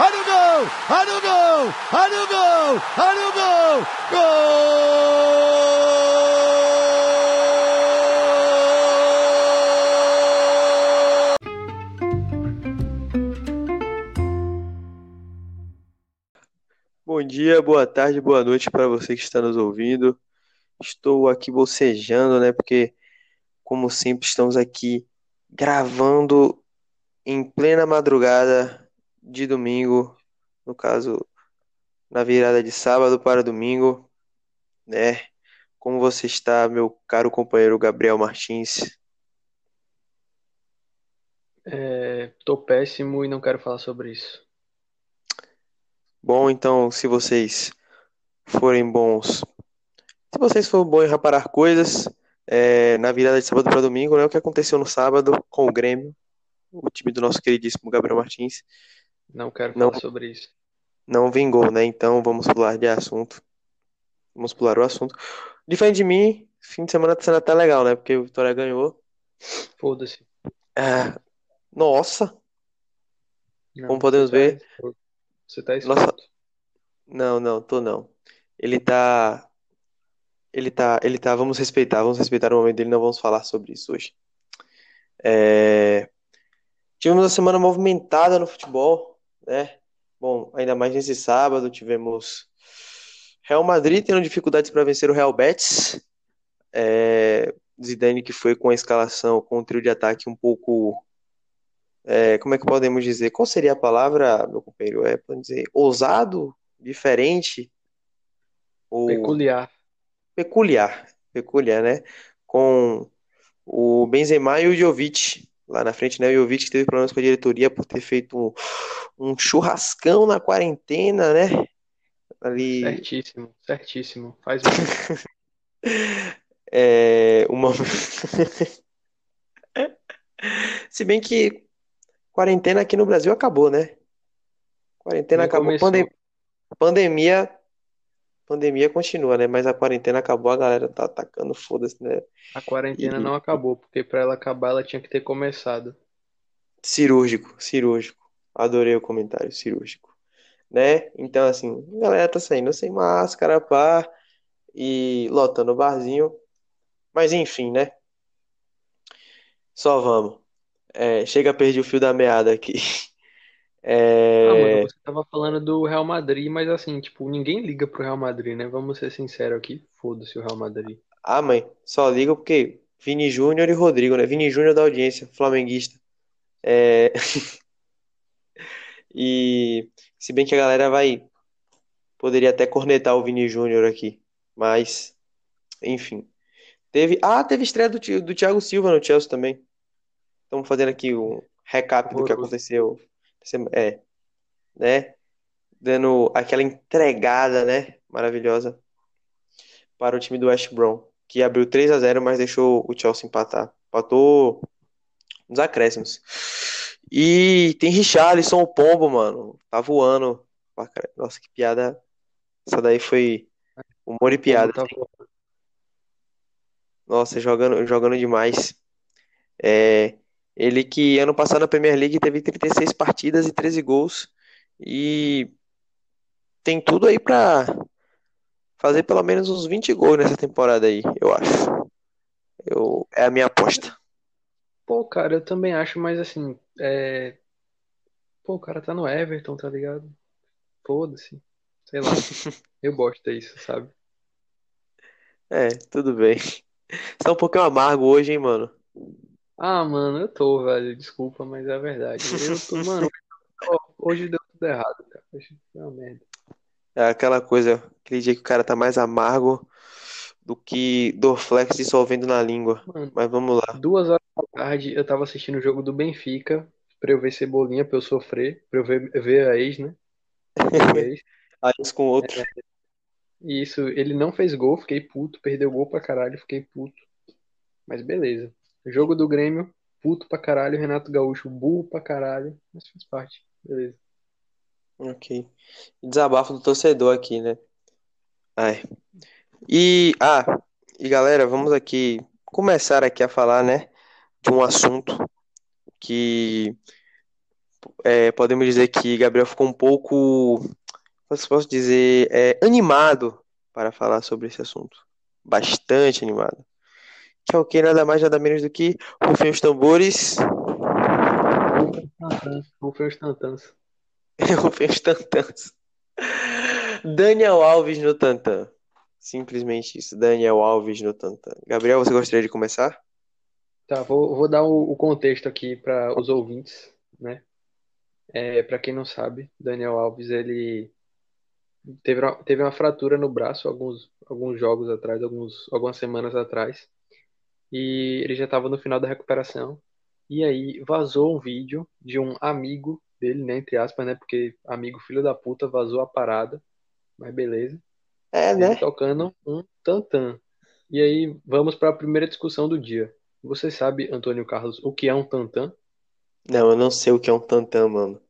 olha o gol, olha o gol, olha o gol, olha o gol, Bom dia, boa tarde, boa noite para você que está nos ouvindo. Estou aqui bocejando, né? Porque, como sempre, estamos aqui gravando em plena madrugada de domingo, no caso, na virada de sábado para domingo, né? Como você está, meu caro companheiro Gabriel Martins? É, tô péssimo e não quero falar sobre isso. Bom, então, se vocês forem bons, se vocês forem bons em reparar coisas, é, na virada de sábado para domingo, né? O que aconteceu no sábado com o Grêmio, o time do nosso queridíssimo Gabriel Martins, Não quero Não. falar sobre isso. não vingou, né? Então vamos pular de assunto. Vamos pular o assunto. Diferente de mim, fim de semana tá sendo até legal, né? Porque o Vitória ganhou. Foda-se. Ah, nossa, Não, Como podemos você tá ver- escroto. Você tá Nossa. não, não, tô não. Ele tá. Ele tá. Ele tá. Vamos respeitar, vamos respeitar o momento dele, não vamos falar sobre isso hoje. É, Tivemos uma semana movimentada no futebol, né? Bom, ainda mais nesse sábado, tivemos Real Madrid tendo dificuldades para vencer o Real Betis. É, Zidane que foi com a escalação, com o trio de ataque um pouco. é, como é que podemos dizer? Qual seria a palavra, meu companheiro? É, podemos dizer, ousado, diferente, ou Peculiar. peculiar, peculiar, né? Com o Benzema e o Jovic lá na frente, né? O Jovic que teve problemas com a diretoria por ter feito um, um churrascão na quarentena, né? Ali, Certíssimo, certíssimo. Faz é, uma... Se bem que quarentena aqui no Brasil acabou, né? Quarentena Nem acabou, pandem- pandemia, pandemia continua, né? Mas a quarentena acabou, a galera tá atacando, foda-se, né? A quarentena E- não acabou, porque pra ela acabar ela tinha que ter começado. Cirúrgico, cirúrgico. Adorei o comentário, cirúrgico. Né? Então, assim, a galera tá saindo sem máscara, pá, e lotando o barzinho. Mas enfim, né? Só vamos. É, chega, perdi o fio da meada aqui. É, Ah, mano, você tava falando do Real Madrid, mas assim, tipo, ninguém liga pro Real Madrid, né? Vamos ser sinceros aqui. Foda-se o Real Madrid. Ah, mãe, só liga porque Vini Júnior e Rodrigo, né? Vini Júnior da audiência, flamenguista. É... E se bem que a galera vai. Poderia até cornetar o Vini Júnior aqui. Mas, enfim. Teve. Ah, teve estreia do, do Thiago Silva no Chelsea também. Estamos fazendo aqui um recap do que aconteceu. É, né? Dando aquela entregada, né? Maravilhosa para o time do West Brom, que abriu 3 a 0 mas deixou o Chelsea empatar. Empatou nos acréscimos. E tem Richarlison, o Pombo, mano. Tá voando. Nossa, que piada. Essa daí foi humor e piada. Tava- Nossa, jogando, jogando demais. É, ele que ano passado na Premier League teve 36 partidas e 13 gols. E tem tudo aí pra fazer pelo menos uns 20 gols nessa temporada aí, eu acho. Eu, é a minha aposta. Pô, cara, eu também acho, mas assim, é... Pô, o cara tá no Everton, tá ligado? Foda-se. Sei lá. Eu gosto disso, sabe? É, tudo bem. Você tá um pouquinho amargo hoje, hein, mano? Ah, mano, eu tô, velho. Desculpa, mas é verdade. Eu tô, mano, hoje deu tudo errado, cara. Hoje foi uma merda. É aquela coisa, aquele dia que o cara tá mais amargo do que Dorflex dissolvendo na língua. Mano, Mas vamos lá. duas horas da tarde eu tava assistindo o jogo do Benfica pra eu ver Cebolinha, pra eu sofrer, pra eu ver, ver a ex, né? O ex. Aí isso com outro. E isso, ele não fez gol, fiquei puto, perdeu gol pra caralho, fiquei puto. Mas beleza. Jogo do Grêmio, puto pra caralho, Renato Gaúcho, burro pra caralho, mas faz parte. Beleza. Ok. Desabafo do torcedor aqui, né? Ai. E, ah, e galera, vamos aqui começar aqui a falar, né, de um assunto que é, podemos dizer que Gabriel ficou um pouco, se posso dizer, é, animado para falar sobre esse assunto. Bastante animado. Que é o que? Nada mais, nada menos do que rufem os tambores. Rufem os tantãs. rufem os tantãs. Daniel Alves no tantã. Simplesmente isso. Daniel Alves no tantã. Gabriel, você gostaria de começar? Tá, vou, vou dar o, o contexto aqui para os ouvintes, né? É, para quem não sabe, Daniel Alves ele teve uma, teve uma fratura no braço alguns, alguns jogos atrás, alguns, algumas semanas atrás, e ele já estava no final da recuperação. E aí vazou um vídeo de um amigo dele, né, entre aspas, né, porque amigo filho da puta vazou a parada, mas beleza. É, né? Ele tocando um tantã. E aí vamos para a primeira discussão do dia. Você sabe, Antônio Carlos, o que é um tantã? Não, eu não sei o que é um tantã, mano.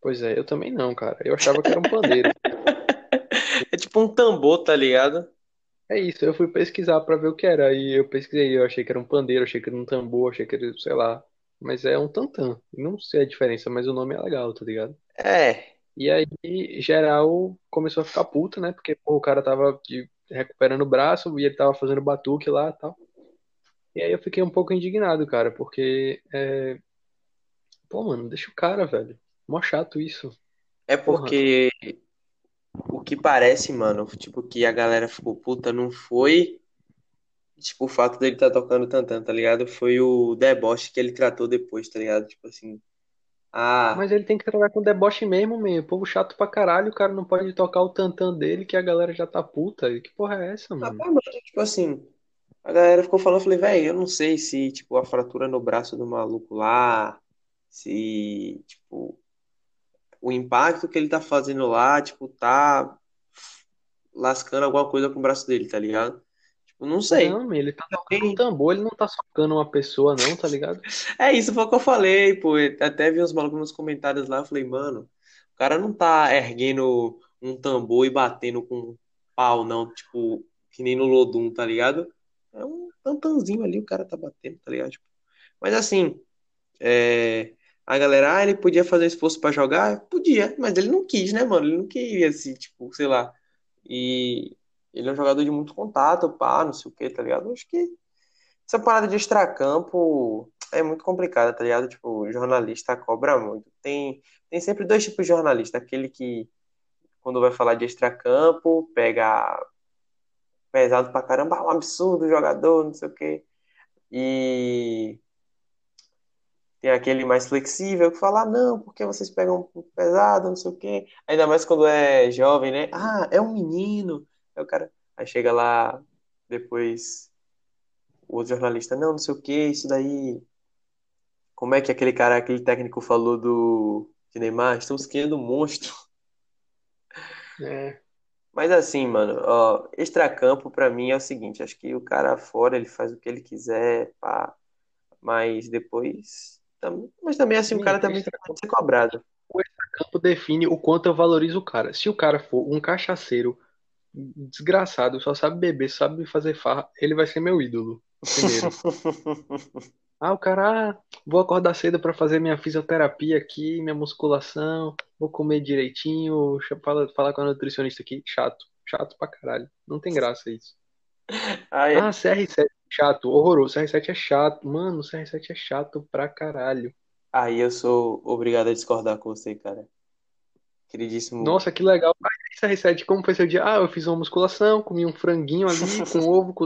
Pois é, eu também não, cara. Eu achava que era um pandeiro. É tipo um tambor, tá ligado? É isso, eu fui pesquisar pra ver o que era. Aí eu pesquisei, eu achei que era um pandeiro, achei que era um tambor, achei que era, sei lá. Mas é um tantã. Não sei a diferença, mas o nome é legal, tá ligado? É. E aí, geral começou a ficar puto, né? Porque pô, o cara tava de- recuperando o braço e ele tava fazendo batuque lá e tal. E aí eu fiquei um pouco indignado, cara, porque. É... Pô, mano, deixa o cara, velho. Mó chato isso. É porque o que parece, mano, tipo, que a galera ficou puta não foi, tipo, o fato dele tá tocando tantã, tá ligado? Foi o deboche que ele tratou depois, tá ligado? Tipo assim, ah, Mas ele tem que trabalhar com deboche mesmo, meio. Povo chato pra caralho, o cara não pode tocar o tantã dele que a galera já tá puta. Que porra é essa, mano? mano, tipo assim, a galera ficou falando, eu falei, velho, eu não sei se, tipo, a fratura no braço do maluco lá, se, tipo, o impacto que ele tá fazendo lá, tipo, tá lascando alguma coisa com o braço dele, tá ligado? Tipo, não sei. Não, ele tá tocando um tambor, ele não tá socando uma pessoa, não, tá ligado? É isso, foi o que eu falei, pô. Até vi os malucos nos comentários lá, eu falei, mano, o cara não tá erguendo um tambor e batendo com pau, não, tipo, que nem no Lodum, tá ligado? É um tantanzinho ali, o cara tá batendo, tá ligado? Tipo, mas assim, é, a galera, ah, ele podia fazer esforço pra jogar? Podia, mas ele não quis, né, mano? Ele não queria, assim, tipo, sei lá. E ele é um jogador de muito contato, pá, não sei o que, tá ligado? Acho que essa parada de extracampo é muito complicada, tá ligado? Tipo, jornalista cobra muito. Tem, tem sempre dois tipos de jornalista. Aquele que, quando vai falar de extracampo, pega pesado pra caramba, ah, um absurdo jogador, não sei o quê. E tem aquele mais flexível que fala, ah, não, porque vocês pegam pesado, não sei o quê. Ainda mais quando é jovem, né? Ah, é um menino. Aí o cara, aí chega lá depois o outro jornalista, não, não sei o que, isso daí. Como é que aquele cara, aquele técnico falou do de Neymar? Estamos criando um monstro. É. Mas assim, mano, ó, extracampo pra mim é o seguinte, acho que o cara fora ele faz o que ele quiser, pá, mas depois, mas também assim o Sim, cara também tem que ser cobrado. O extracampo define o quanto eu valorizo o cara. Se o cara for um cachaceiro desgraçado, só sabe beber, sabe fazer farra, ele vai ser meu ídolo. Primeiro. Ah, o cara, ah, vou acordar cedo pra fazer minha fisioterapia aqui, minha musculação, vou comer direitinho, falar com a nutricionista aqui. Chato, chato pra caralho. Não tem graça isso. Aí, Ah, CR7, chato, horroroso. CR7 é chato. Mano, CR7 é chato pra caralho. aí eu sou obrigado a discordar com você, cara. Queridíssimo. Nossa, que legal. Ah, CR7, como foi seu dia? Ah, eu fiz uma musculação, comi um franguinho ali com ovo, com...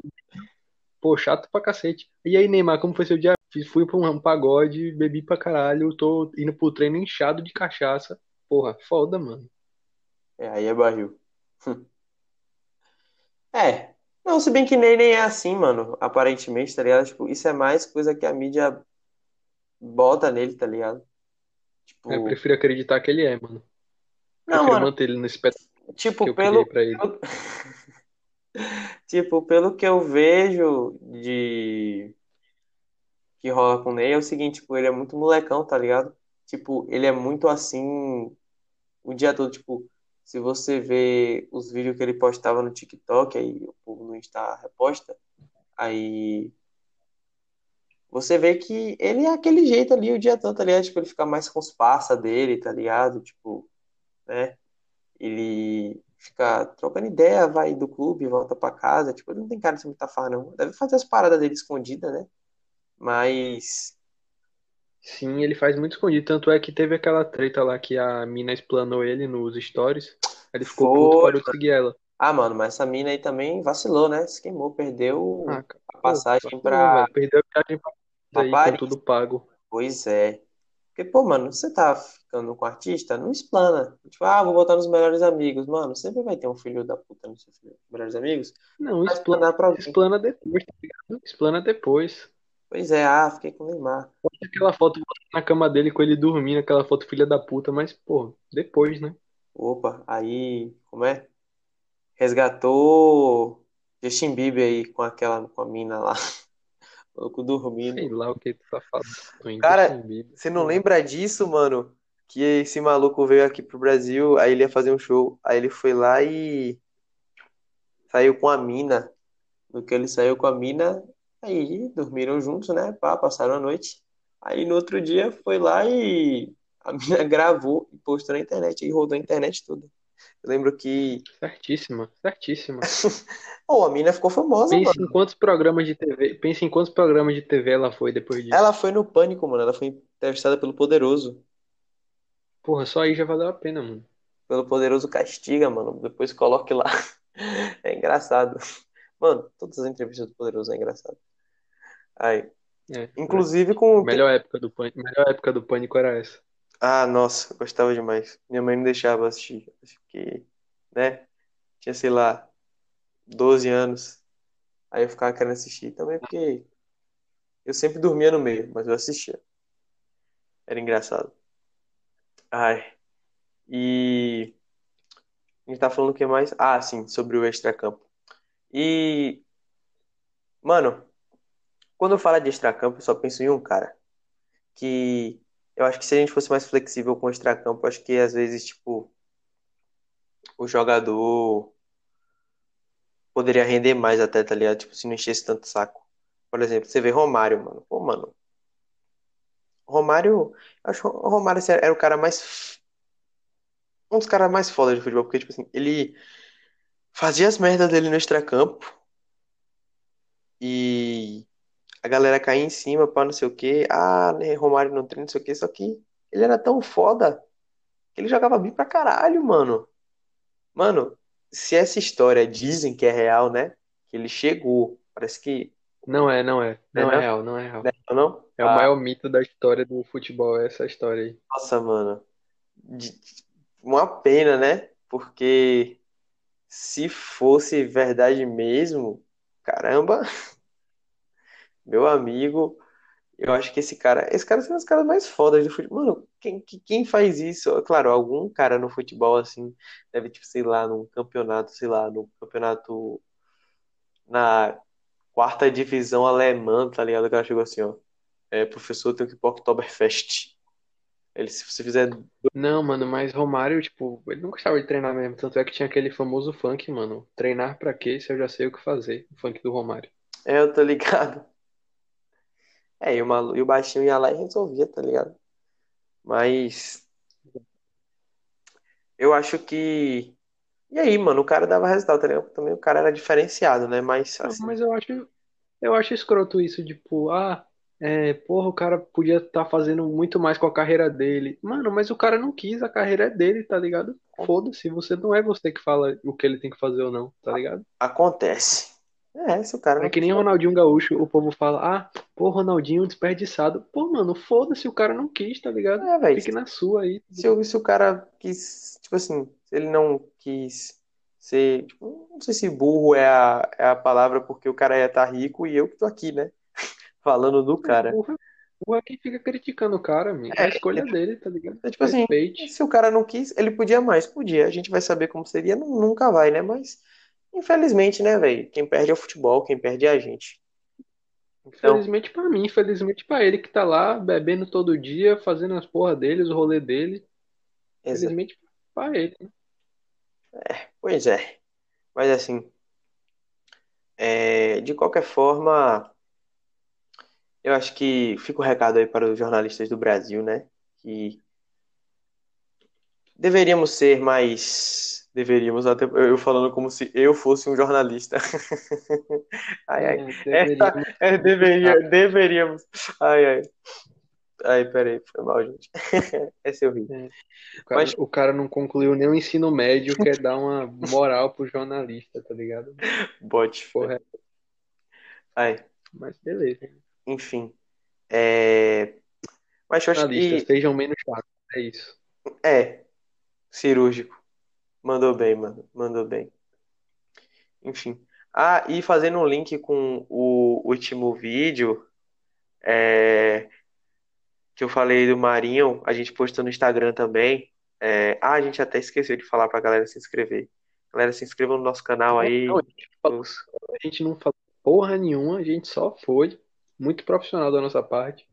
Pô, chato pra cacete. E aí, Neymar, como foi seu dia? Fui pra um pagode, bebi pra caralho, tô indo pro treino inchado de cachaça. Porra, foda, mano. É, aí é barril. É. Não, se bem que nem, nem é assim, mano. Aparentemente, tá ligado? Tipo, isso é mais coisa que a mídia bota nele, tá ligado? Tipo, Eu prefiro acreditar que ele é, mano. não, Prefiro mano, manter ele nesse pedaço tipo, pelo, ele. pelo- tipo, pelo que eu vejo de que rola com o Ney é o seguinte, tipo, ele é muito molecão, tá ligado? Tipo, ele é muito assim o dia todo, tipo, se você vê os vídeos que ele postava no TikTok, aí o povo no Insta reposta, aí você vê que ele é aquele jeito ali o dia todo, tá ligado? Tipo, ele fica mais com os parça dele, tá ligado? Tipo, né? Ele fica trocando ideia, vai do clube, volta pra casa. Tipo, ele não tem cara de ser muito farra, não. Deve fazer as paradas dele escondidas, né? Mas. Sim, ele faz muito escondido. Tanto é que teve aquela treta lá que a mina explanou ele nos stories. Ele ficou puto, Foi. parou de seguir ela. Ah, mano, mas essa mina aí também vacilou, né? Se queimou, perdeu Ah, a passagem vacilou, pra. Perdeu a viagem pra pra aí tudo pago. Pois é. Porque, pô, mano, você tá ficando com um artista, não explana. Tipo, ah, vou botar nos melhores amigos. Mano, sempre vai ter um filho da puta nos seus melhores amigos. Não, explana, explanar pra alguém. explana depois, tá ligado? Explana depois. Pois é, ah, fiquei com o Neymar. Aquela foto na cama dele com ele dormindo, aquela foto filha da puta, mas, pô, depois, né? Opa, aí, como é? Resgatou Justin Bieber aí com aquela, com a mina lá. O maluco dormindo. Sei lá o que tu tá falando? Cara, você não lembra disso, mano? Que esse maluco veio aqui pro Brasil, aí ele ia fazer um show. Aí ele foi lá e saiu com a mina. No que ele saiu com a mina, aí dormiram juntos, né? Pá, passaram a noite. Aí no outro dia foi lá e a mina gravou e postou na internet. Aí rodou a internet toda. Eu lembro que. Certíssima, certíssima. Pô, a mina ficou famosa, Pense mano. em quantos programas de TV, pense em quantos programas de TV ela foi depois disso. Ela foi no Pânico, mano. Ela foi entrevistada pelo Poderoso. Porra, só aí já valeu a pena, mano. Pelo Poderoso Castiga, mano. Depois coloque lá. É engraçado. Mano, todas as entrevistas do Poderoso é engraçado. Aí, É, inclusive com. a melhor época do pânico, melhor época do pânico era essa. Ah, nossa, gostava demais. Minha mãe não deixava assistir. Acho que, né? Tinha, sei lá, 12 anos. Aí eu ficava querendo assistir também, porque eu sempre dormia no meio, mas eu assistia. Era engraçado. Ai. E a gente tá falando o que mais? Ah, sim, sobre o extracampo. E, mano, quando eu falo de extracampo, eu só penso em um cara. Que eu acho que se a gente fosse mais flexível com o extracampo, acho que às vezes, tipo, o jogador poderia render mais até, tá ligado? Tipo, se não enchesse tanto saco. Por exemplo, você vê Romário, mano. Pô, mano. Romário, acho que o Romário era o cara mais. Um dos caras mais foda de futebol, porque, tipo assim, ele fazia as merdas dele no extracampo e a galera caía em cima pra não sei o quê. Ah, né, Romário não treina, não sei o quê. Só que ele era tão foda que ele jogava bem pra caralho, mano. Mano, se essa história dizem que é real, né? Que ele chegou. Parece que. Não é, não é. Não É, é não? real, não é real. Não, não? É o Ah, maior mito da história do futebol, essa história aí. nossa, mano. Uma pena, né? Porque se fosse verdade mesmo, caramba, meu amigo, eu acho que esse cara, esse cara é um dos caras mais fodas do futebol. Mano, quem, que- quem faz isso? Claro, algum cara no futebol assim, deve, tipo, sei lá, num campeonato, sei lá, no campeonato na quarta divisão alemã, tá ligado? O cara chegou assim, ó. É, professor, tenho que ir pro Oktoberfest. Ele, se você fizer Não, mano, mas Romário, tipo, ele não gostava de treinar mesmo. Tanto é que tinha aquele famoso funk, mano. Treinar pra quê se eu já sei o que fazer? O funk do Romário. É, eu tô ligado. É, e o, malu... e o baixinho ia lá e resolvia, tá ligado? Mas eu acho que. E aí, mano, o cara dava resultado, tá ligado? Também o cara era diferenciado, né? Mas Não, assim, mas eu acho, eu acho escroto isso, tipo, ah, é, porra, o cara podia estar fazendo muito mais com a carreira dele. Mano, mas o cara não quis, a carreira é dele, tá ligado? Foda-se, você não é você que fala o que ele tem que fazer ou não, tá ligado? acontece. É, se o cara É que nem Ronaldinho Gaúcho, o povo fala, ah, pô, Ronaldinho desperdiçado. Pô, mano, foda-se, o cara não quis, tá ligado? É, velho. Fique na sua aí. tá Se, o- se o cara quis, tipo assim, se ele não quis ser, tipo, não sei se burro é a, é a palavra, porque o cara ia estar rico e eu que tô aqui, né? Falando do cara. Burra, burra é quem fica criticando o cara, amigo. É É, a escolha dele, tá ligado? É tipo assim, Respeite. se o cara não quis, ele podia mais, podia. A gente vai saber como seria, nu- nunca vai, né? Mas, infelizmente, né, velho? Quem perde é o futebol, quem perde é a gente. Então, Infelizmente pra mim, infelizmente pra ele que tá lá bebendo todo dia, fazendo as porra dele, os rolê dele. Infelizmente pra ele, né? pois é. Mas assim, é, de qualquer forma, Eu acho que fica o recado aí para os jornalistas do Brasil, né? Que deveríamos ser mais. Deveríamos, até eu falando como se eu fosse um jornalista. Ai, ai. É, Essa, deveríamos. é, deveria, deveríamos. Ai, ai. Ai, peraí, foi mal, gente. Eu ri. É. O cara, Mas, o cara não concluiu nem o ensino médio, quer dar uma moral pro jornalista, tá ligado? bote. Porra, Ai, mas beleza. enfim. É... Mas eu acho Jornalistas, que. sejam menos chatos, é isso. É, cirúrgico. Mandou bem, mano. Mandou bem. Enfim. Ah, e fazendo um link com o último vídeo é, que eu falei do Marinho, a gente postou no Instagram também. É, ah, a gente até esqueceu de falar pra galera se inscrever. Galera, se inscreva no nosso canal aí. Não, a gente falou- a gente não falou porra nenhuma, a gente só foi. Muito profissional da nossa parte.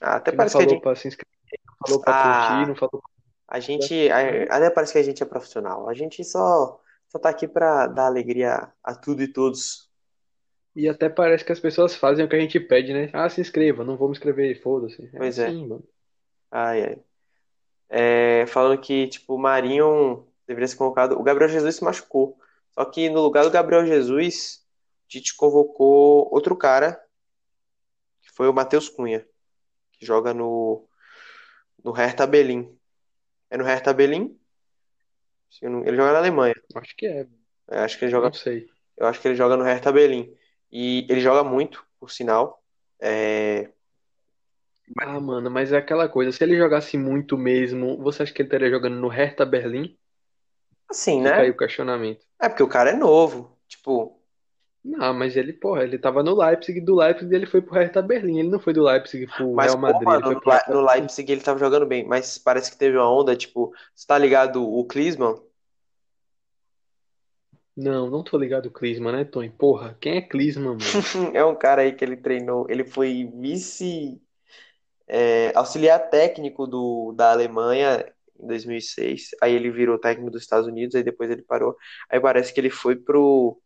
Ah, até Que não parece que falou gente. pra se inscrever, não falou pra Ah, curtir, não falou pra... a gente. a- Até parece que a gente é profissional. A gente só, só tá aqui pra dar alegria a tudo e todos. E até parece que as pessoas fazem o que a gente pede, né? Ah, se inscreva, não vou me inscrever, foda-se. É Pois é. assim, mano. Ai, ai. É, falando que, tipo, o Marinho deveria ser convocado. O Gabriel Jesus se machucou. Só que no lugar do Gabriel Jesus, o Tite convocou outro cara, que foi o Matheus Cunha, que joga no, no Hertha Berlim. É no Hertha Berlim? Não- Ele joga na Alemanha. Acho que é, Eu acho que ele joga, não sei. eu acho que ele joga no Hertha Berlim. E ele joga muito, por sinal. É, Ah, mano, mas é aquela coisa, se ele jogasse muito mesmo, você acha que ele estaria jogando no Hertha Berlim? assim, Fica aí né? o questionamento. É porque o cara é novo. Tipo, Não, mas ele, porra, ele tava no Leipzig, do Leipzig ele foi pro Hertha Berlim, ele não foi do Leipzig pro Mas, Real Madrid, foi no pro no. Leipzig ele tava jogando bem, mas parece que teve uma onda, tipo, você tá ligado o Klinsmann? Não, não tô ligado o Klinsmann, né, Tony? Porra, quem é Klinsmann, mano? É um cara aí que ele treinou, ele foi vice, é, auxiliar técnico do, da Alemanha em 2006, aí ele virou técnico dos Estados Unidos, aí depois ele parou, aí parece que ele foi pro,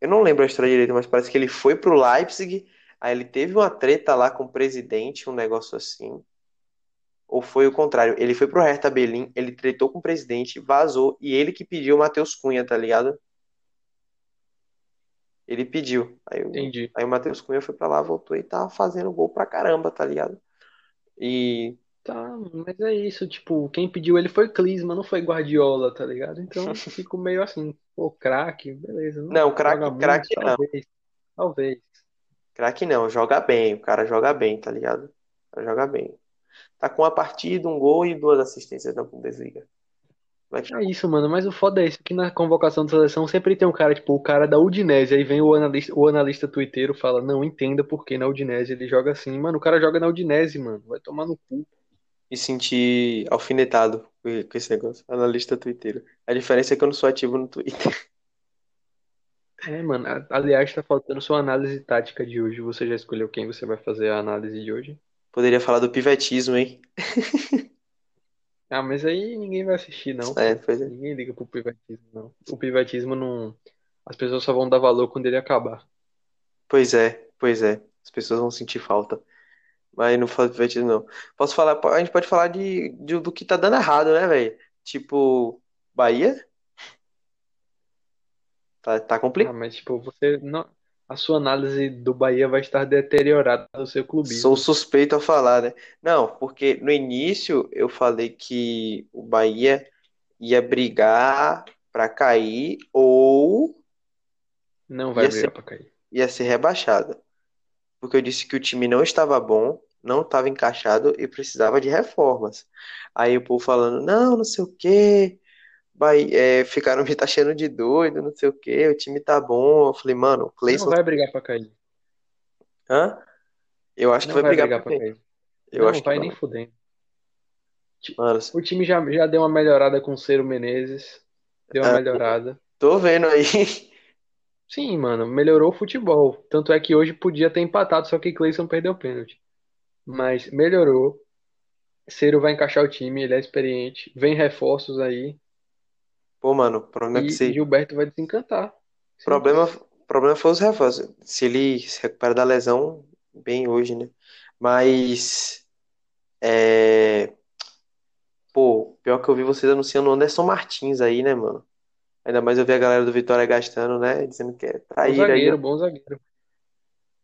eu não lembro a história direito, mas parece que ele foi pro Leipzig, aí ele teve uma treta lá com o presidente, um negócio assim, Ou foi o contrário? Ele foi pro Hertha Berlim, ele tretou com o presidente, vazou, e ele que pediu o Matheus Cunha, tá ligado? Ele pediu. Aí, Entendi. aí o Matheus Cunha foi pra lá, voltou e tá fazendo gol pra caramba, tá ligado? E Tá, mas é isso, tipo, quem pediu ele foi Klinsmann, não foi Guardiola, tá ligado? Então eu fico meio assim, pô, craque, beleza, não não, craque, craque não. talvez, talvez. Craque não, joga bem, o cara joga bem, tá ligado? Joga bem. Tá com uma partida, um gol e duas assistências na Bundesliga. Vai É isso, mano, mas o foda é isso, que na convocação de seleção sempre tem um cara, tipo, o cara da Udinese, aí vem o analista, o analista twitteiro fala, não entenda por que na Udinese ele joga assim. Mano, o cara joga na Udinese, mano, vai tomar no cu. Me sentir alfinetado com esse negócio. Analista twitteiro. A diferença é que eu não sou ativo no Twitter. É, mano, aliás, tá faltando sua análise tática de hoje. Você já escolheu quem você vai fazer a análise de hoje? Poderia falar do pivetismo, hein? Ah, mas aí ninguém vai assistir, não, É, pois é. Ninguém liga pro privatismo, não. O privatismo não. As pessoas só vão dar valor quando ele acabar. Pois é, pois é. As pessoas vão sentir falta. Mas não falo de pivetismo, não. Posso falar, a gente pode falar de, de- do que tá dando errado, né, velho? Tipo, Bahia? Tá, tá Ah, complicado. mas tipo, você não. A sua análise do Bahia vai estar deteriorada do seu Sou clubismo. suspeito a falar, né? Não, porque no início eu falei que o Bahia ia brigar pra cair ou Não vai ia ser, brigar pra cair. ia ser rebaixado. Porque eu disse que o time não estava bom, não estava encaixado e precisava de reformas. Aí o povo falando, não, não sei o quê, Bahia, é, ficaram me taxando de doido, não sei o quê, o time tá bom. Eu falei, mano, o Não Cleison, vai brigar pra cair. hã? Eu acho que Não vai vai brigar brigar pra cair. Eu Não acho que vai vai. nem fudendo. Ti- Mano, O time já, já deu uma melhorada com o Ciro Menezes. Deu uma ah, melhorada. tô vendo aí. Sim, mano, melhorou o futebol. Tanto é que hoje podia ter empatado, só que Cleison perdeu o pênalti. Mas melhorou. Ciro vai encaixar o time, ele é experiente. Vem reforços aí. Pô, mano, o problema é que E você. Gilberto vai desencantar. Problema, Simples. problema foi os reforços. Se ele se recupera da lesão, bem hoje, né? Mas, é... pô, pior que eu vi vocês anunciando o Anderson Martins aí, né, mano? Ainda mais eu vi a galera do Vitória gastando, né? Dizendo que é Bom traíra aí. zagueiro, bom zagueiro.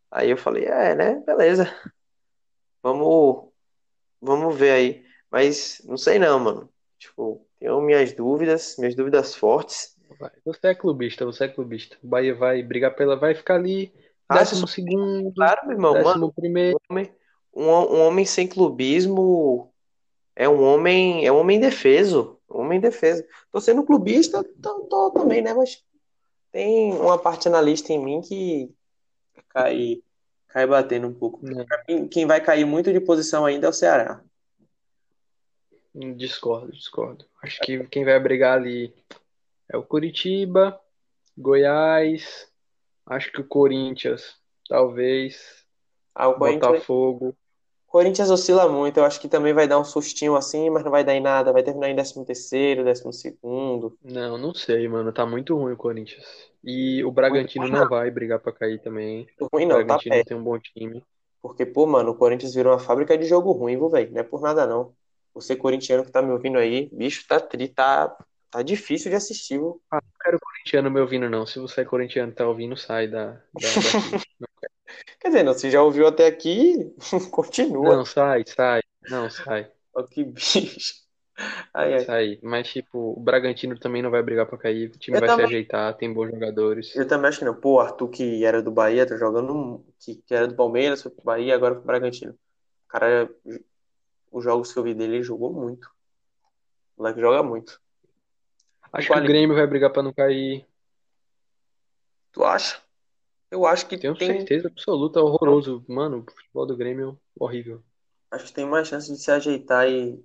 Aí eu falei, é, né? Beleza. Vamos, vamos ver aí. Mas não sei não, mano. Tipo, tenho minhas dúvidas, minhas dúvidas fortes. Vai. Você é clubista, você é clubista. O Bahia vai brigar pela. Vai ficar ali, Ah, décimo segundo, claro, meu irmão, mano. décimo primeiro. Um homem, um, um homem sem clubismo é um homem, é um homem indefeso. Um homem indefeso. Tô sendo clubista, tô, tô também, né? Mas tem uma parte analista em mim que cai, cai batendo um pouco. Não, Quem, quem vai cair muito de posição ainda é o Ceará. discordo, discordo. Acho que quem vai brigar ali é o Curitiba, Goiás, acho que o Corinthians, talvez, Ah, o Botafogo. Corinthians oscila muito. Eu acho que também vai dar um sustinho assim, mas não vai dar em nada. Vai terminar em 13 terceiro, 12 segundo. Não, não sei, mano. Tá muito ruim o Corinthians. E o Bragantino não vai brigar pra cair também. Ruim O não, tá Bragantino perto. tem um bom time. Porque, pô, mano, o Corinthians virou uma fábrica de jogo ruim, viu, velho? Não é por nada, não. Você corintiano que tá me ouvindo aí, bicho, tá, tri- tá, tá difícil de assistir, viu? Ah, não quero corintiano me ouvindo, não. Se você é corintiano e tá ouvindo, sai da, da. Não, Quer dizer, não, você já ouviu até aqui, continua. não, sai, sai. Não, sai. Ó, que bicho. Ai, ai. Sai. Mas, tipo, o Bragantino também não vai brigar pra cair. O time Eu vai se também, ajeitar, tem bons jogadores. eu também acho que não. Pô, o Arthur, que era do Bahia, tá jogando, que, era do Palmeiras, foi pro Bahia, agora pro Bragantino. O cara, os jogos que eu vi dele, ele jogou muito. O moleque joga muito. Acho que o Grêmio vai brigar pra não cair. Tu acha? Eu acho que Tenho tem, certeza absoluta, horroroso. Mano, o futebol do Grêmio, horrível. acho que tem mais chance de se ajeitar e,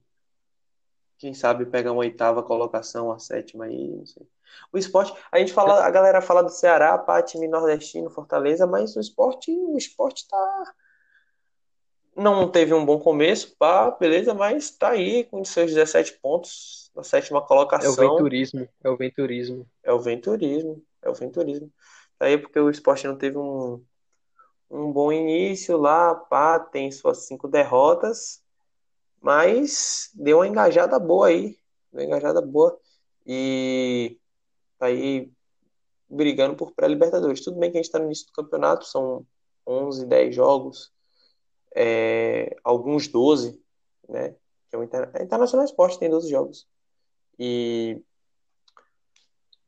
quem sabe, pegar uma oitava colocação, uma sétima aí, não sei. O esporte, a gente fala, a galera fala do Ceará, pá, time nordestino, Fortaleza, mas o esporte, o esporte tá, não teve um bom começo, pá, beleza, mas tá aí com seus 17 pontos na sétima É o colocação. venturismo, é o venturismo. É o venturismo, é o venturismo. Aí porque o esporte não teve um, um bom início lá, pá, tem suas cinco derrotas, mas deu uma engajada boa aí, uma engajada boa e tá aí brigando por pré-Libertadores. Tudo bem que a gente tá no início do campeonato, são 11, 10 jogos, é, alguns 12, né? Que é o Inter... é Internacional Esporte tem 12 jogos. E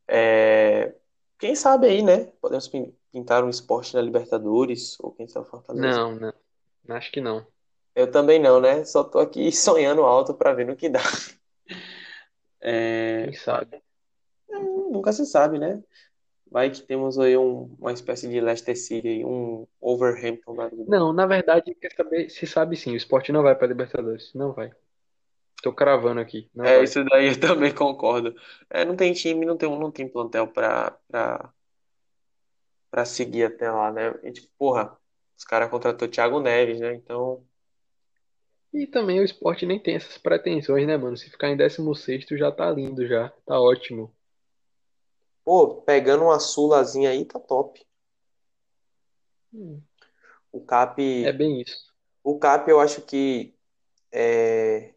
é, quem sabe aí, né? Podemos pin- pintar um esporte na Libertadores, ou quem sabe Fortaleza. Não, não. Acho que não. Eu também não, né? Só tô aqui sonhando alto pra ver no que dá. É, Quem sabe? nunca se sabe, né? Vai que temos aí um- uma espécie de Leicester City, um vida. Não, na verdade, quer saber, se sabe sim, o Sport não vai pra Libertadores. Não vai. Tô cravando aqui, não É, vai. isso daí eu também concordo. É, não tem time, não tem, não tem plantel pra, pra, pra seguir até lá, né? E, tipo, porra, os caras contratou Thiago Neves, né? Então, E também o Sport nem tem essas pretensões, né, mano? Se ficar em 16º já tá lindo já, tá ótimo. pô, pegando uma sulazinha aí, tá top. Hum, O Cap, É bem isso. o Cap eu acho que é,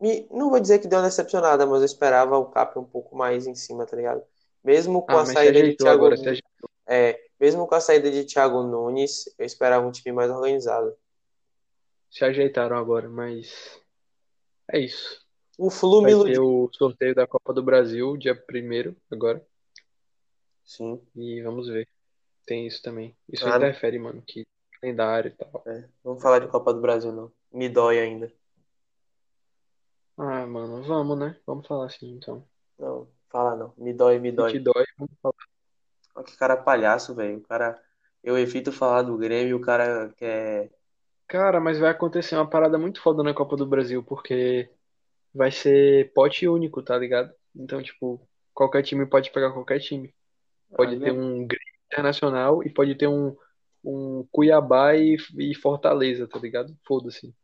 me- não vou dizer que deu uma decepcionada, mas eu esperava o Cap um pouco mais em cima, tá ligado? Mesmo com Ah, a saída de Thiago, agora, ajeitou. é, mesmo com a saída de Thiago Nunes, eu esperava um time mais organizado. Se ajeitaram agora, mas é isso. O Flu me Vai ter iludiu. o sorteio da Copa do Brasil, dia 1º agora. Sim. E vamos ver. Tem isso também. Isso Ah, interfere, mano, que calendário e tal. é, vamos falar de Copa do Brasil, não. Me dói ainda. Ah, mano, vamos, né? Vamos falar assim, então. Não, fala não. Me dói, me Se dói. te dói, vamos falar. Olha que cara palhaço, velho. O cara, eu evito falar do Grêmio, o cara quer. Cara, mas vai acontecer uma parada muito foda na Copa do Brasil, porque vai ser pote único, tá ligado? Então, tipo, qualquer time pode pegar qualquer time. Pode Aí ter é- um Grêmio Internacional e pode ter um, um Cuiabá e, e Fortaleza, tá ligado? Foda-se.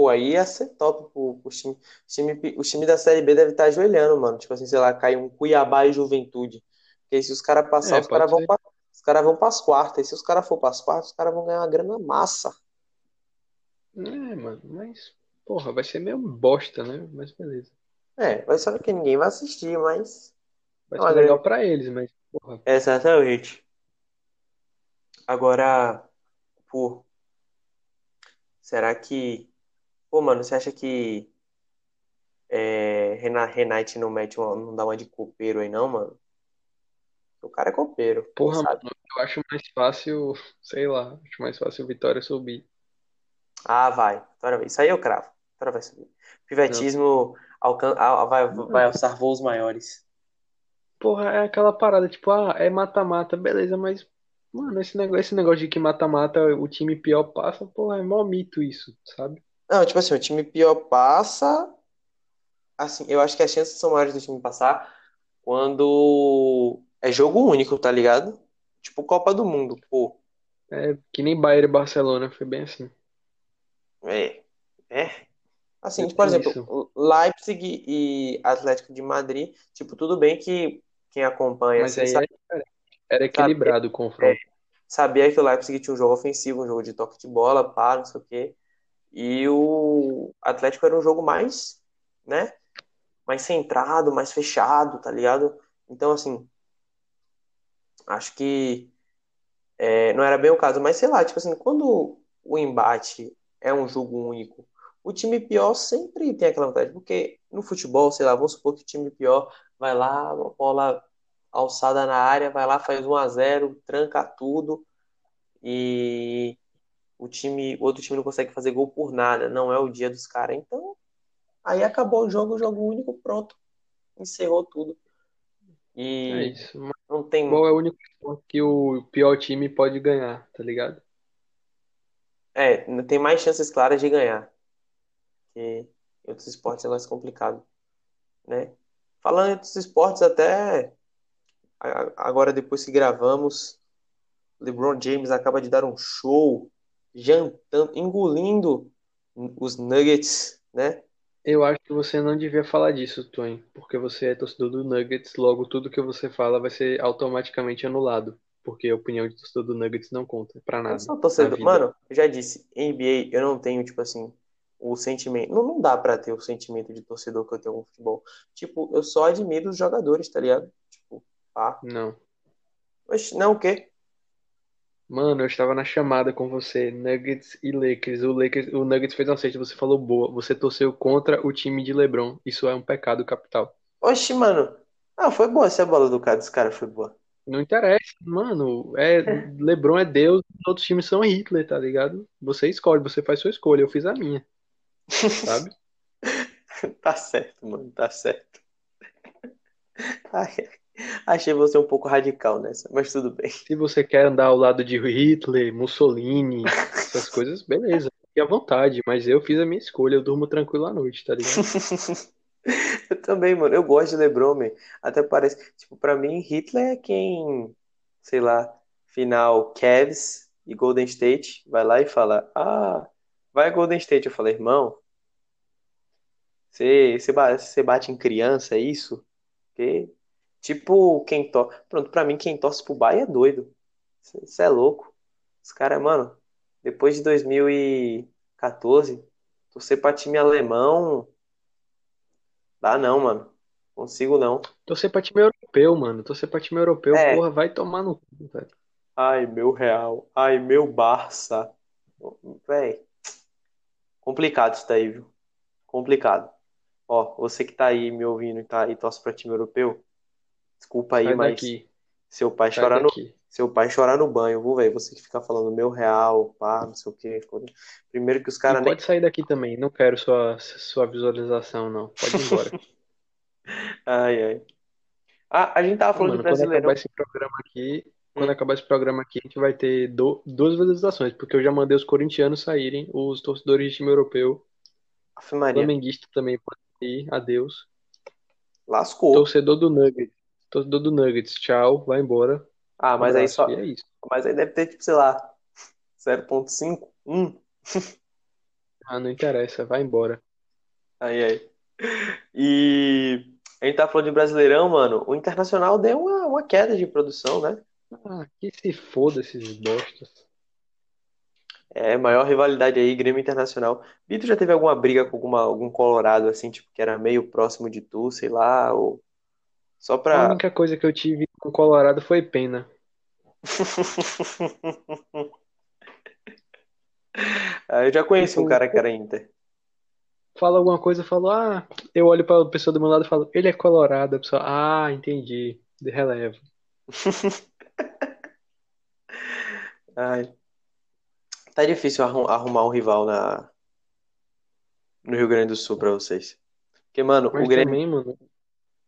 Pô, aí ia ser top pro, pro time. O time, o time da Série B deve estar ajoelhando, mano. Tipo assim, sei lá, cai um Cuiabá e Juventude. Porque se os caras passar, É, os caras vão pra, os caras vão pras quartas. E se os caras for pras quartas, os caras vão ganhar uma grana massa. É, mano, mas, porra, vai ser meio bosta, né? Mas beleza. É, vai ser que ninguém vai assistir, mas. Vai é ser legal pra eles, mas, porra, Exatamente. Agora, pô, será que. Pô, mano, você acha que é, Rena- Renate não mete uma, não dá uma de copeiro aí, não, mano? O cara é copeiro, porra, sabe? mano, eu acho mais fácil, sei lá, acho mais fácil o Vitória subir. Ah, vai. Vitória. Isso aí eu cravo. Vitória vai subir. Pivetismo alcan... vai, vai alçar voos maiores. Porra, é aquela parada, tipo, ah, é mata-mata, beleza, mas, mano, esse negócio, esse negócio de que mata-mata o time pior passa, porra, é mó mito isso, sabe? Não, tipo assim, o time pior passa. Assim, eu acho que as chances são maiores do time passar quando é jogo único, tá ligado? Tipo Copa do Mundo, pô. É que nem Bayern e Barcelona, foi bem assim. É, é. Assim, tipo, por exemplo, isso. Leipzig e Atlético de Madrid, tipo, tudo bem que quem acompanha Mas assim aí sabe, era, era equilibrado o confronto. sabia que o Leipzig tinha um jogo ofensivo, um jogo de toque de bola, pá, não sei o quê. E o Atlético era um jogo mais, né, mais centrado, mais fechado, tá ligado? Então, assim, acho que é, não era bem o caso, mas sei lá, tipo assim, quando o embate é um jogo único, o time pior sempre tem aquela vantagem, porque no futebol, sei lá, vamos supor que o time pior vai lá, uma bola alçada na área, vai lá, faz 1 a 0 tranca tudo e o time, o outro time não consegue fazer gol por nada, não é o dia dos caras. Então, aí acabou o jogo, jogo único, pronto, encerrou tudo. É E isso. Mas não tem futebol é o único esporte que o pior time pode ganhar, tá ligado? É, tem mais chances claras de ganhar. Que em outros esportes é mais complicado, né? Falando em outros esportes, até agora, depois que gravamos, LeBron James acaba de dar um show, jantando, engolindo os Nuggets, né? Eu acho que você não devia falar disso, Tony, porque você é torcedor do Nuggets, logo tudo que você fala vai ser automaticamente anulado, porque a opinião de torcedor do Nuggets não conta pra Eu nada sou na torcedor. Mano, eu já disse, NBA, eu não tenho, tipo assim, o sentimento. Não, não dá pra ter o sentimento de torcedor que eu tenho com futebol. Tipo, eu só admiro os jogadores, tá ligado? Tipo, pá. Não. Oxe, não, o quê? Mano, eu estava na chamada com você, Nuggets e Lakers. O Lakers, o Nuggets fez uma cesta, você falou boa. Você torceu contra o time de LeBron. Isso é um pecado capital. Oxe, mano. Ah, foi boa essa bola do cara, dos caras foi boa. Não interessa, mano. É, LeBron é Deus, os outros times são Hitler, tá ligado? Você escolhe, você faz sua escolha. Eu fiz a minha, sabe? Tá certo, mano, tá certo. Ai, achei você um pouco radical nessa, mas tudo bem. Se você quer andar ao lado de Hitler, Mussolini, essas coisas, beleza. Fique à vontade, mas eu fiz a minha escolha. Eu durmo tranquilo à noite, tá ligado? Eu também, mano. Eu gosto de LeBron, man. Até parece. Tipo, pra mim, Hitler é quem, sei lá, final Cavs e Golden State vai lá e fala: Ah, vai Golden State. Eu falei, irmão, você, você, você bate em criança, é isso? Porque, tipo, quem torce. Pronto, pra mim, quem torce pro Bayern é doido. Você é louco. Os caras, mano, depois de 2014, torcer pra time alemão. Dá não, mano. Consigo não. Torcer pra time europeu, mano. Torcer pra time europeu, É. porra, vai tomar no cu, velho. Ai, meu Real. Ai, meu Barça. Véi. Complicado isso daí, viu? Complicado. Ó, você que tá aí me ouvindo e tá aí torce pra time europeu, desculpa aí, Sai mas daqui, seu pai sai chorar no, seu pai chorar no banho, viu, velho? Você que fica falando meu Real, pá, não sei o quê. Primeiro que os caras nem. pode sair daqui também. Não quero sua, sua visualização, não. Pode ir embora. Ai, ai. Ah, a gente tava falando de Mano, quando acabar esse programa aqui, quando Hum. acabar esse programa aqui, a gente vai ter do- duas visualizações, porque eu já mandei os corintianos saírem, os torcedores de time europeu, flamenguista também pode ir, adeus. Lascou. Torcedor do Nuggets, torcedor do Nuggets, tchau, vai embora, Ah, mas aí só. é isso. Mas aí deve ter, tipo, sei lá, 0.5, 1. Ah, não interessa, vai embora. Aí, aí. E A gente tá falando de Brasileirão, mano. O Internacional deu uma, uma queda de produção, né? Ah, que se foda esses bostas. É, maior rivalidade aí, Grêmio Internacional. Vitor já teve alguma briga com alguma, algum colorado, assim, tipo, que era meio próximo de tu, sei lá, ou... Só A pra... única coisa que eu tive com Colorado foi pena. Ah, Eu já conheci um Tipo, cara que era Inter. fala alguma coisa, eu falo, ah, eu olho pra pessoa do meu lado e falo, ele é colorado. A pessoa, ah, entendi, de relevo. Ai, tá difícil arrum- arrumar um rival na, no Rio Grande do Sul pra vocês. Porque, mano, o Mas Grêmio, também, mano,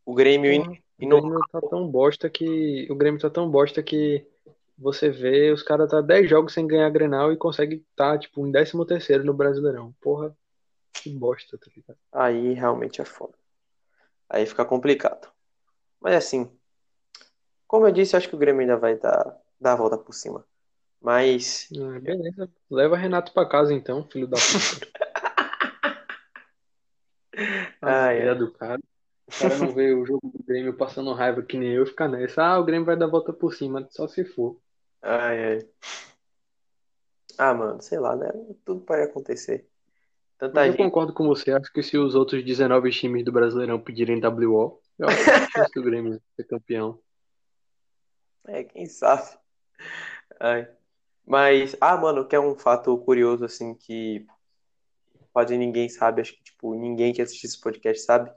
o Grêmio in- o Grêmio tá tão bosta que. O Grêmio tá tão bosta que você vê os caras tá 10 jogos sem ganhar Grenal e consegue tá, tipo, em 13 terceiro no Brasileirão. Porra, que bosta, tá ligado? aí realmente é foda. Aí fica complicado. Mas assim, como eu disse, acho que o Grêmio ainda vai dar, dar a volta por cima. Mas, Ah, beleza. Leva Renato pra casa então, filho da puta. A ai, ideia ai, do cara. O cara não vê o jogo do Grêmio passando raiva que nem eu ficar nessa. Ah, o Grêmio vai dar a volta por cima, só se for. ai, ai. Ah, mano, sei lá, né? Tudo pode acontecer. Tanta Mas eu gente. concordo com você. Acho que se os outros 19 times do Brasileirão pedirem WO, eu acho que chance do Grêmio ser campeão. É, quem sabe? Ai. Mas, ah, mano, que é um fato curioso, assim, que quase ninguém sabe. Acho que, tipo, ninguém que assiste esse podcast sabe.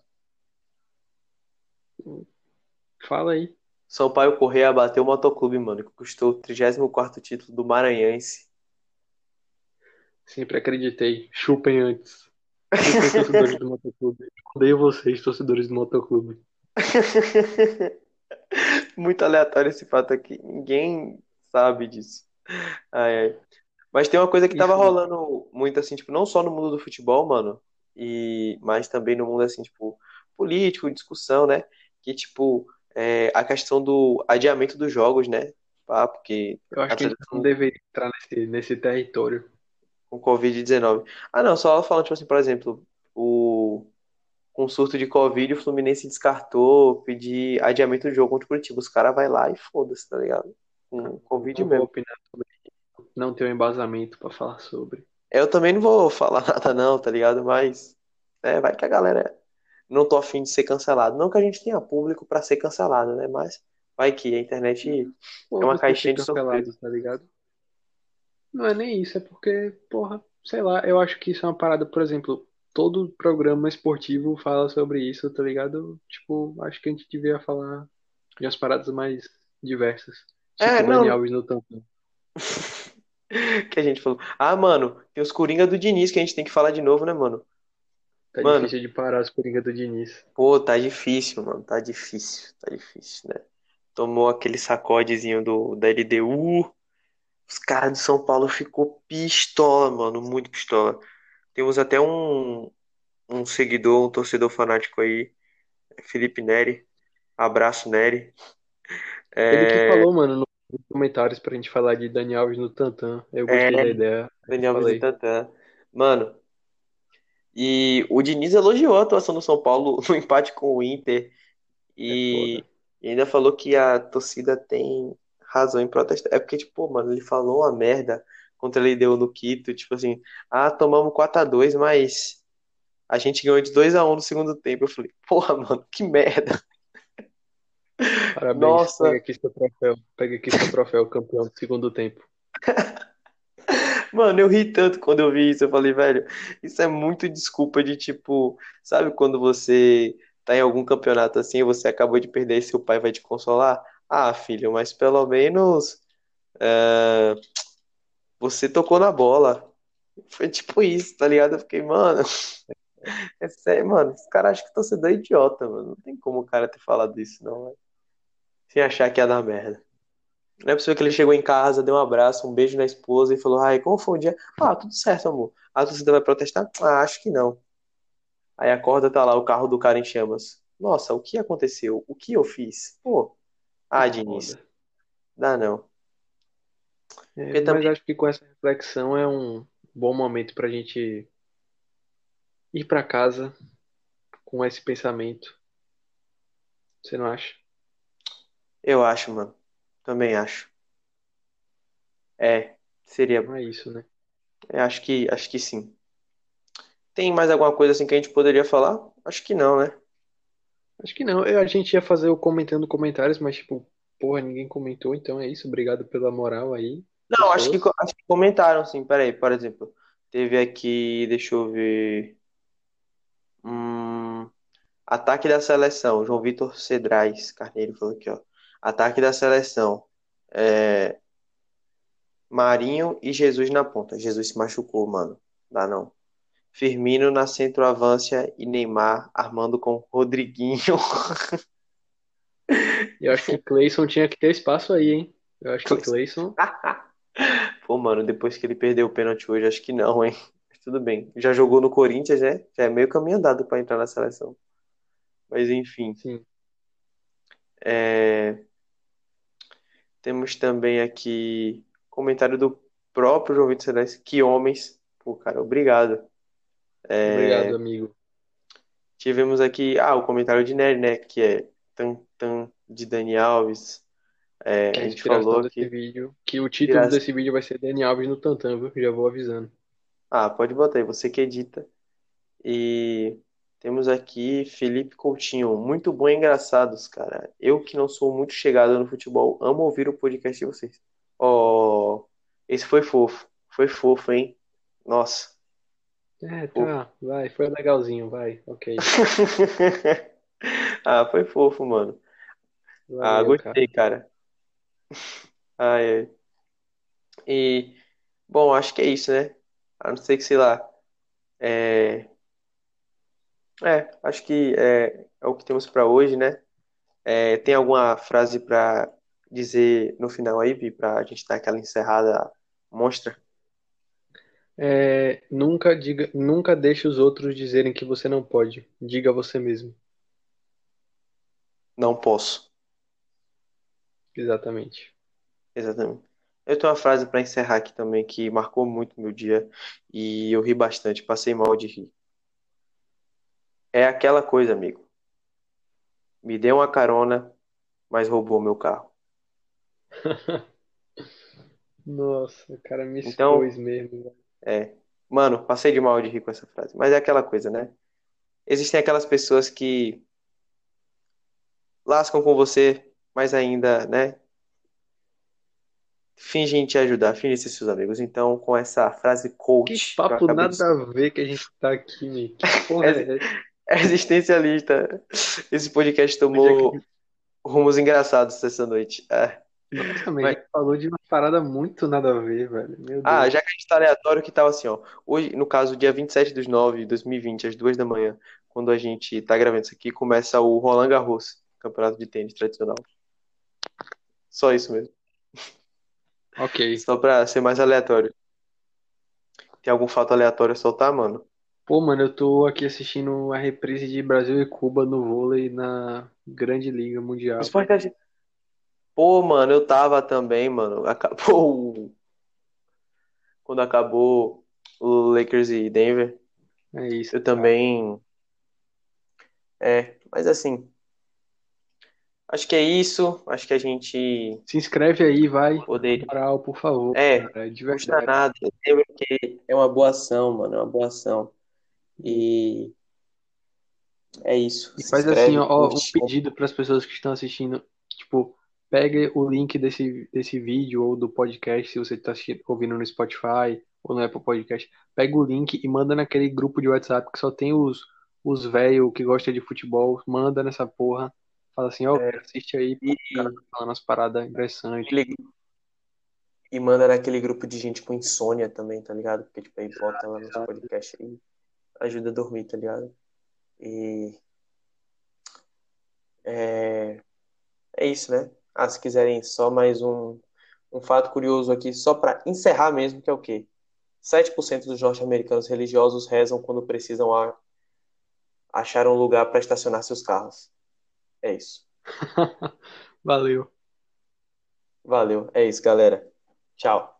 Fala aí. Sampaio Corrêa bateu o Motoclube, mano, que custou o 34º título do Maranhense. Sempre acreditei. Chupem antes. Chupem, torcedores do Motoclube. Odeio vocês, torcedores do Motoclube. Muito aleatório esse fato aqui. Ninguém sabe disso. Ai, ai. Mas tem uma coisa que tava Isso. rolando muito assim, tipo, não só no mundo do futebol, mano, e mas também no mundo assim, tipo, político, discussão, né? Que tipo, é, a questão do adiamento dos jogos, né? Pá, porque Eu acho que a gente não deveria entrar nesse, nesse território. com Covid-19. Ah, não, só falando, tipo assim, por exemplo, o com surto de Covid, o Fluminense descartou pedir adiamento do jogo contra o Curitiba. Os caras vai lá e foda-se, tá ligado? Com Covid Não vou mesmo. opinar sobre. Não tenho embasamento pra falar sobre. Eu também não vou falar nada não, tá ligado? Mas é, vai que a galera não tô afim de ser cancelado. Não que a gente tenha público pra ser cancelado, né? Mas vai que a internet Pô, é uma caixinha de surpresa. tá ligado? Não é nem isso, é porque, porra, sei lá, eu acho que isso é uma parada, por exemplo, todo programa esportivo fala sobre isso, tá ligado? Tipo, acho que a gente devia falar de umas paradas mais diversas. É, Tipo Dani não. Alves no tampão. Que a gente falou. Ah, mano, tem os Coringa do Diniz que a gente tem que falar de novo, né, mano? Tá Mano, difícil de parar as coringas do Diniz. pô, tá difícil, mano. Tá difícil, tá difícil, né? Tomou aquele sacodezinho do, da LDU. Os caras do São Paulo ficou pistola, mano. Muito pistola. Temos até um, um seguidor, um torcedor fanático aí, Felipe Neri. Abraço, Neri. Ele que É, falou, mano, nos comentários pra gente falar de Dani Alves no Tantan. Eu gostei da é, ideia. Aí eu Daniel Alves falei, Tantã. Mano, e o Diniz elogiou a atuação do São Paulo no empate com o Inter é e foda. e ainda falou que a torcida tem razão em protestar. É porque, tipo, mano, ele falou uma merda contra ele deu no Quito, tipo assim, ah, tomamos 4 a 2 mas a gente ganhou de 2 a 1 no segundo tempo. Eu falei, porra, mano, que merda. Parabéns. Nossa, Pega aqui seu troféu. Pega aqui seu troféu, campeão do segundo tempo. Mano, eu ri tanto quando eu vi isso. Eu falei, velho, isso é muito desculpa de tipo, sabe quando você tá em algum campeonato assim, você acabou de perder e seu pai vai te consolar? Ah, filho, mas pelo menos é, você tocou na bola. Foi tipo isso, tá ligado? Eu fiquei, mano, é sério, mano, esse cara acha que torcedor é idiota, mano. Não tem como o cara ter falado isso, não, velho. Sem achar que ia dar merda. Não é possível que ele chegou em casa, deu um abraço, um beijo na esposa e falou: Ai, como foi o dia? Ah, tudo certo, amor. A torcida vai protestar? Ah, acho que não. Aí acorda, tá lá o carro do cara em chamas. Nossa, o que aconteceu? O que eu fiz? Pô, ah, É Diniz, dá não. É, mas também. acho que com essa reflexão é um bom momento pra gente ir pra casa com esse pensamento Você não acha? Eu acho, mano. Também acho. É, seria. Não é isso, né? Eu acho que, acho que sim. Tem mais alguma coisa assim que a gente poderia falar? Acho que não, né? Acho que não. Eu, a gente ia fazer o comentando comentários, mas, tipo, porra, ninguém comentou, então é isso. Obrigado pela moral aí, Não, acho que, acho que comentaram, sim. Peraí, por exemplo. Teve aqui, deixa eu ver. Hum, ataque da seleção. João Vitor Cedrais Carneiro falou aqui, ó. Ataque da seleção. É, Marinho e Jesus na ponta. Jesus se machucou, mano. Dá não. Firmino na centroavância e Neymar armando com Rodriguinho. Eu acho que Cleison tinha que ter espaço aí, hein? Eu acho que Cleison. Pô, mano, depois que ele perdeu o pênalti hoje, acho que não, hein? Mas tudo bem. Já jogou no Corinthians, né? Já é meio caminho andado pra entrar na seleção. Mas enfim. Sim. É, Temos também aqui comentário do próprio João Vitor Celes. Que homens. Pô, cara, obrigado. Obrigado, amigo. Tivemos aqui, ah, o comentário de Nery, né? Que é tan, tan, de Dani Alves. É, Que a a gente falou desse que. vídeo. Que o título desse vídeo vai ser Dani Alves no Tantan, viu? Já vou avisando. Ah, pode botar aí, você que edita. E temos aqui Felipe Coutinho, muito bom e engraçados, cara. Eu que não sou muito chegado no futebol, amo ouvir o podcast de vocês. Ó, esse foi fofo. Foi fofo, hein? Nossa. É, tá. Vai. Foi legalzinho, vai. Ok. Ah, foi fofo, mano. Ah, Valeu, cara. gostei, cara. Ai, ai. E, bom, acho que é isso, né? A não ser que, sei lá. É, é acho que é, é o que temos pra hoje, né? É, tem alguma frase pra dizer no final aí, Vi, pra gente dar aquela encerrada monstra? É, nunca diga, nunca deixe os outros dizerem que você não pode. Diga você mesmo. Não posso. Exatamente. Exatamente. Eu tenho uma frase pra encerrar aqui também que marcou muito meu dia e eu ri bastante, passei mal de rir. É aquela coisa, amigo. Me deu uma carona, mas roubou meu carro. Nossa, o cara me Então, expôs mesmo. é. Mano, passei de mal de rir com essa frase. Mas é aquela coisa, né? Existem aquelas pessoas que lascam com você, mas ainda, né? Fingem te ajudar, fingem ser seus amigos. Então, com essa frase coach que papo acabei de nada a ver que a gente tá aqui, meu. Que porra é essa? existencialista, esse podcast tomou que... rumos engraçados essa noite. É. Nossa, mas falou de uma parada muito nada a ver, velho. Meu ah, já que a gente tá aleatório, que tal assim, ó. Hoje, no caso, dia 27 de 9 de 2020, às duas da manhã, quando a gente tá gravando isso aqui, começa o Roland Garros, campeonato de tênis tradicional. Só isso mesmo. Ok. Só pra ser mais aleatório. Tem algum fato aleatório a soltar, mano? Pô, mano, eu tô aqui assistindo a reprise de Brasil e Cuba no vôlei na Grande Liga Mundial. Gente. Pô, mano, eu tava também, mano. Acabou. o- Quando acabou o Lakers e Denver, É isso, eu cara. também. É, mas assim, acho que é isso. Acho que a gente Se inscreve aí, vai. poderia. Moral, por favor, É, cara. De custa verdade. nada. Lembra que é uma boa ação, mano. É uma boa ação. E é isso. E faz assim, inscreve, ó, ó, um pedido para as pessoas que estão assistindo, tipo, pegue o link desse, desse vídeo ou do podcast, se você está ouvindo no Spotify ou no Apple Podcast, pega o link e manda naquele grupo de WhatsApp que só tem os os velho que gosta de futebol, manda nessa porra, fala assim, ó, É, assiste aí, e, o cara tá falando umas paradas interessantes. aquele- e manda naquele grupo de gente com insônia também, tá ligado? Porque, tipo, aí bota lá nos podcasts aí, ajuda a dormir, tá ligado? E é, é isso, né? Ah, se quiserem só mais um, um fato curioso aqui, só pra encerrar mesmo, que é o quê? 7% dos norte-americanos religiosos rezam quando precisam a- achar um lugar para estacionar seus carros. É isso. Valeu. Valeu. É isso, galera. Tchau.